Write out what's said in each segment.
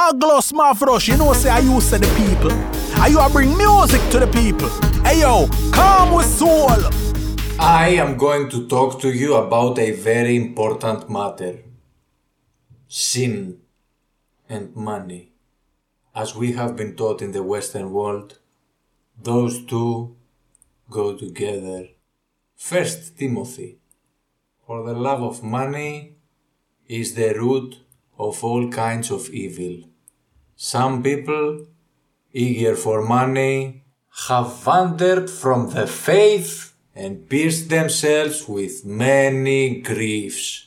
Aglos Mavrosh, you know say I used to the people. And you bring music to the people. Hey yo, calm with soul. I am going to talk to you about a very important matter. Sin and money. As we have been taught in the Western world, those two go together. First Timothy. For the love of money is the root of all kinds of evil. Some people, eager for money, have wandered from the faith and pierced themselves with many griefs.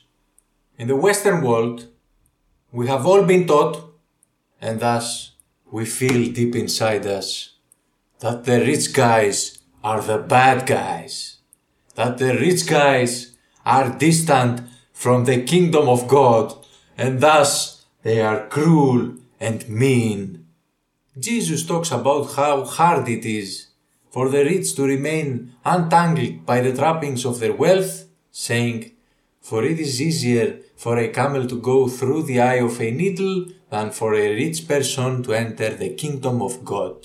In the Western world, we have all been taught, and thus we feel deep inside us, that the rich guys are the bad guys, that the rich guys are distant from the kingdom of God, and thus they are cruel and mean. Jesus talks about how hard it is for the rich to remain untangled by the trappings of their wealth, saying, For it is easier for a camel to go through the eye of a needle than for a rich person to enter the kingdom of God.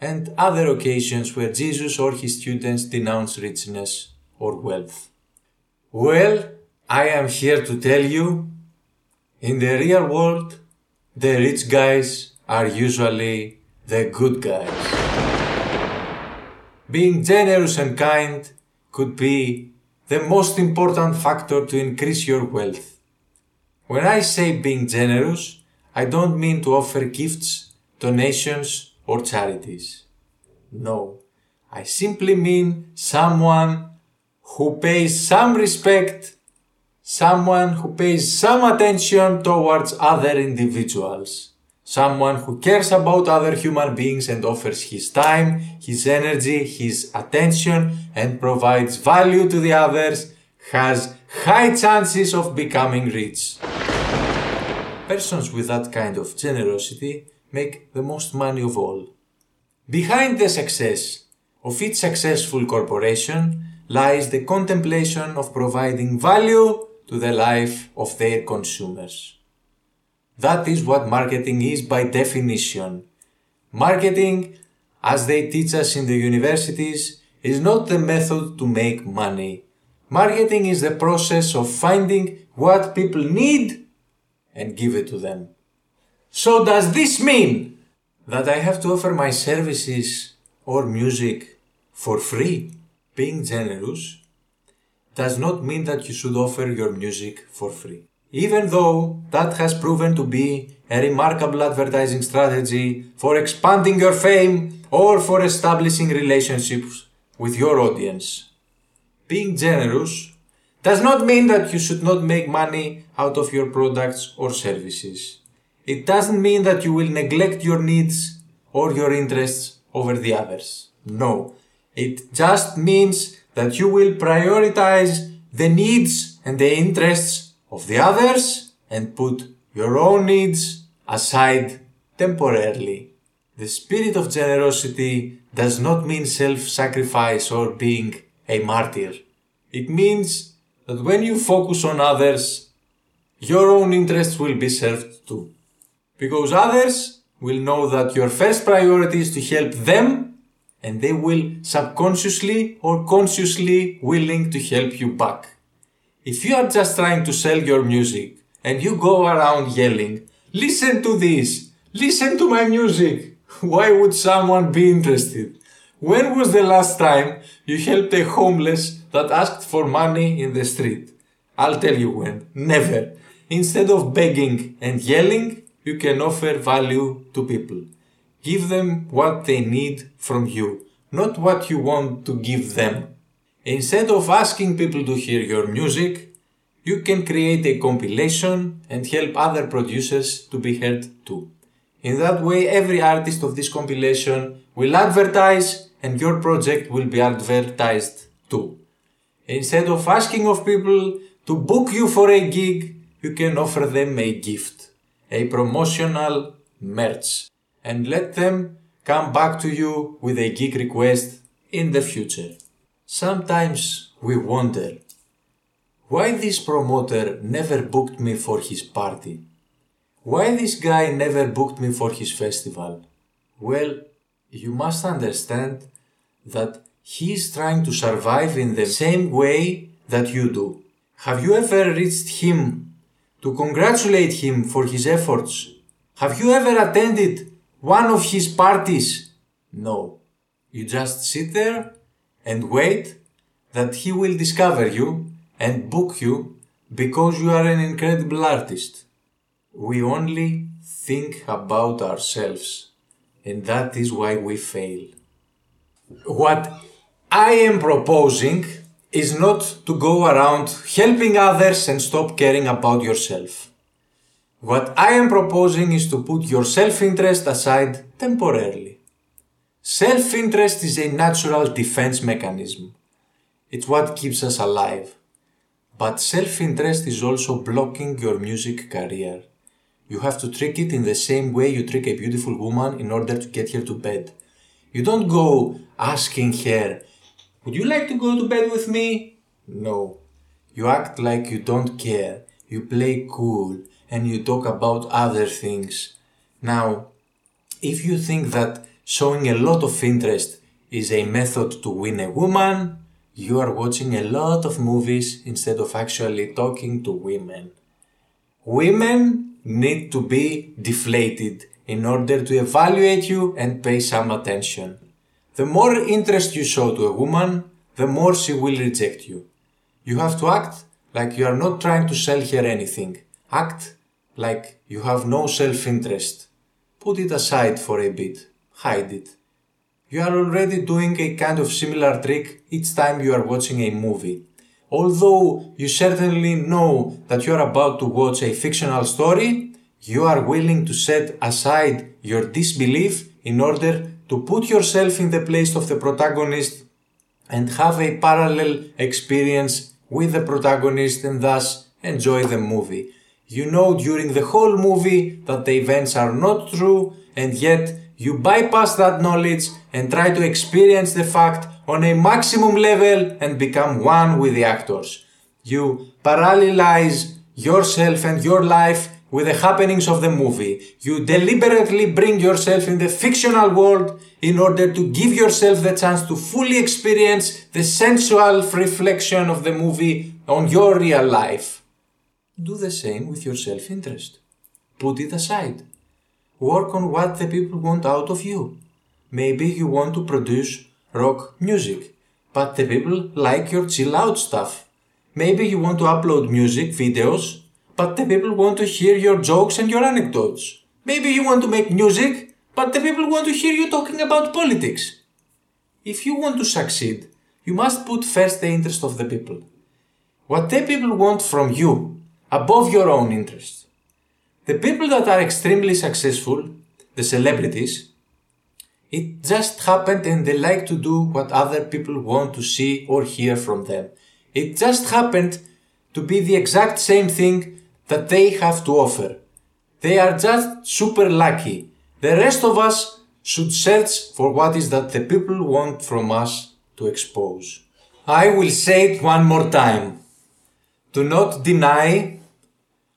And other occasions where Jesus or his students denounce richness or wealth. Well, I am here to tell you, in the real world, the rich guys are usually the good guys. Being generous and kind could be the most important factor to increase your wealth. When I say being generous, I don't mean to offer gifts, donations, or charities. No, I simply mean someone who pays some respect, someone who pays some attention towards other individuals someone who cares about other human beings and offers his time, his energy, his attention, and provides value to the others, has high chances of becoming rich. Persons with that kind of generosity make the most money of all. Behind the success of each successful corporation lies the contemplation of providing value to the life of their consumers. That is what marketing is by definition. Marketing, as they teach us in the universities, is not the method to make money. Marketing is the process of finding what people need and give it to them. So does this mean that I have to offer my services or music for free? Being generous does not mean that you should offer your music for free even though that has proven to be a remarkable advertising strategy for expanding your fame or for establishing relationships with your audience. Being generous does not mean that you should not make money out of your products or services. It doesn't mean that you will neglect your needs or your interests over the others. No. It just means that you will prioritize the needs and the interests of the others and put your own needs aside temporarily. The spirit of generosity does not mean self-sacrifice or being a martyr. It means that when you focus on others, your own interests will be served too. Because others will know that your first priority is to help them and they will subconsciously or consciously willing to help you back. If you are just trying to sell your music and you go around yelling, listen to this, listen to my music, why would someone be interested? When was the last time you helped a homeless that asked for money in the street? I'll tell you when. Never. Instead of begging and yelling, you can offer value to people. Give them what they need from you, not what you want to give them. Instead of asking people to hear your music, you can create a compilation and help other producers to be heard too. In that way, every artist of this compilation will advertise and your project will be advertised too. Instead of asking of people to book you for a gig, you can offer them a gift, a promotional merch, and let them come back to you with a gig request in the future. Sometimes we wonder why this promoter never booked me for his party. Why this guy never booked me for his festival? Well, you must understand that he is trying to survive in the same way that you do. Have you ever reached him to congratulate him for his efforts? Have you ever attended one of his parties? No. You just sit there and wait that he will discover you and book you because you are an incredible artist. We only think about ourselves and that is why we fail. What I am proposing is not to go around helping others and stop caring about yourself. What I am proposing is to put your self-interest aside temporarily. Self-interest is a natural defense mechanism. It's what keeps us alive. But self-interest is also blocking your music career. You have to trick it in the same way you trick a beautiful woman in order to get her to bed. You don't go asking her, Would you like to go to bed with me? No. You act like you don't care. You play cool and you talk about other things. Now, if you think that showing a lot of interest is a method to win a woman, you are watching a lot of movies instead of actually talking to women. Women need to be deflated in order to evaluate you and pay some attention. The more interest you show to a woman, the more she will reject you. You have to act like you are not trying to sell her anything. Act like you have no self interest. Put it aside for a bit hide it. You are already doing a kind of similar trick each time you are watching a movie. Although you certainly know that you are about to watch a fictional story, you are willing to set aside your disbelief in order to put yourself in the place of the protagonist and have a parallel experience with the protagonist and thus enjoy the movie. You know during the whole movie that the events are not true and yet you bypass that knowledge and try to experience the fact on a maximum level and become one with the actors. You parallelize yourself and your life with the happenings of the movie. You deliberately bring yourself in the fictional world in order to give yourself the chance to fully experience the sensual reflection of the movie on your real life. Do the same with your self interest. Put it aside. Work on what the people want out of you. Maybe you want to produce rock music, but the people like your chill out stuff. Maybe you want to upload music videos, but the people want to hear your jokes and your anecdotes. Maybe you want to make music, but the people want to hear you talking about politics. If you want to succeed, you must put first the interest of the people. What the people want from you, above your own interests. The people that are extremely successful, the celebrities, it just happened and they like to do what other people want to see or hear from them. It just happened to be the exact same thing that they have to offer. They are just super lucky. The rest of us should search for what is that the people want from us to expose. I will say it one more time. Do not deny,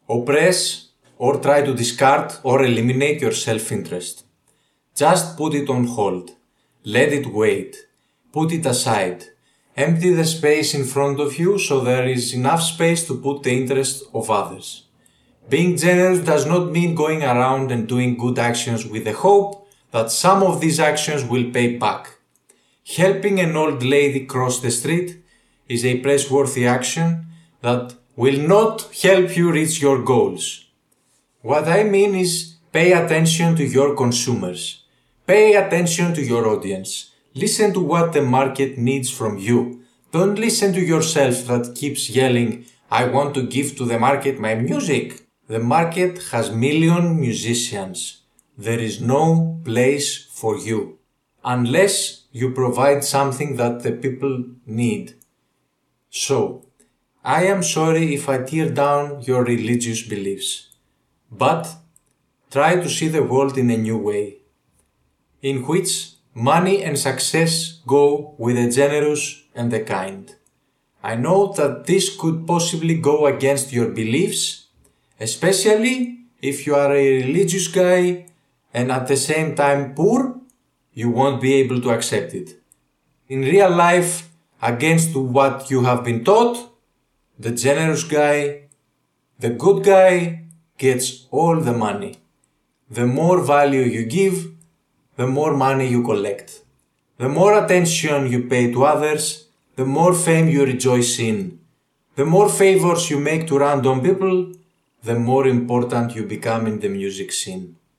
oppress, or try to discard or eliminate your self interest. Just put it on hold. Let it wait. Put it aside. Empty the space in front of you so there is enough space to put the interest of others. Being generous does not mean going around and doing good actions with the hope that some of these actions will pay back. Helping an old lady cross the street is a praiseworthy action that will not help you reach your goals. What I mean is pay attention to your consumers. Pay attention to your audience. Listen to what the market needs from you. Don't listen to yourself that keeps yelling, I want to give to the market my music. The market has million musicians. There is no place for you. Unless you provide something that the people need. So, I am sorry if I tear down your religious beliefs but try to see the world in a new way, in which money and success go with the generous and the kind. I know that this could possibly go against your beliefs, especially if you are a religious guy and at the same time poor, you won't be able to accept it. In real life, against what you have been taught, the generous guy, the good guy gets all the money. The more value you give, the more money you collect. The more attention you pay to others, the more fame you rejoice in. The more favors you make to random people, the more important you become in the music scene.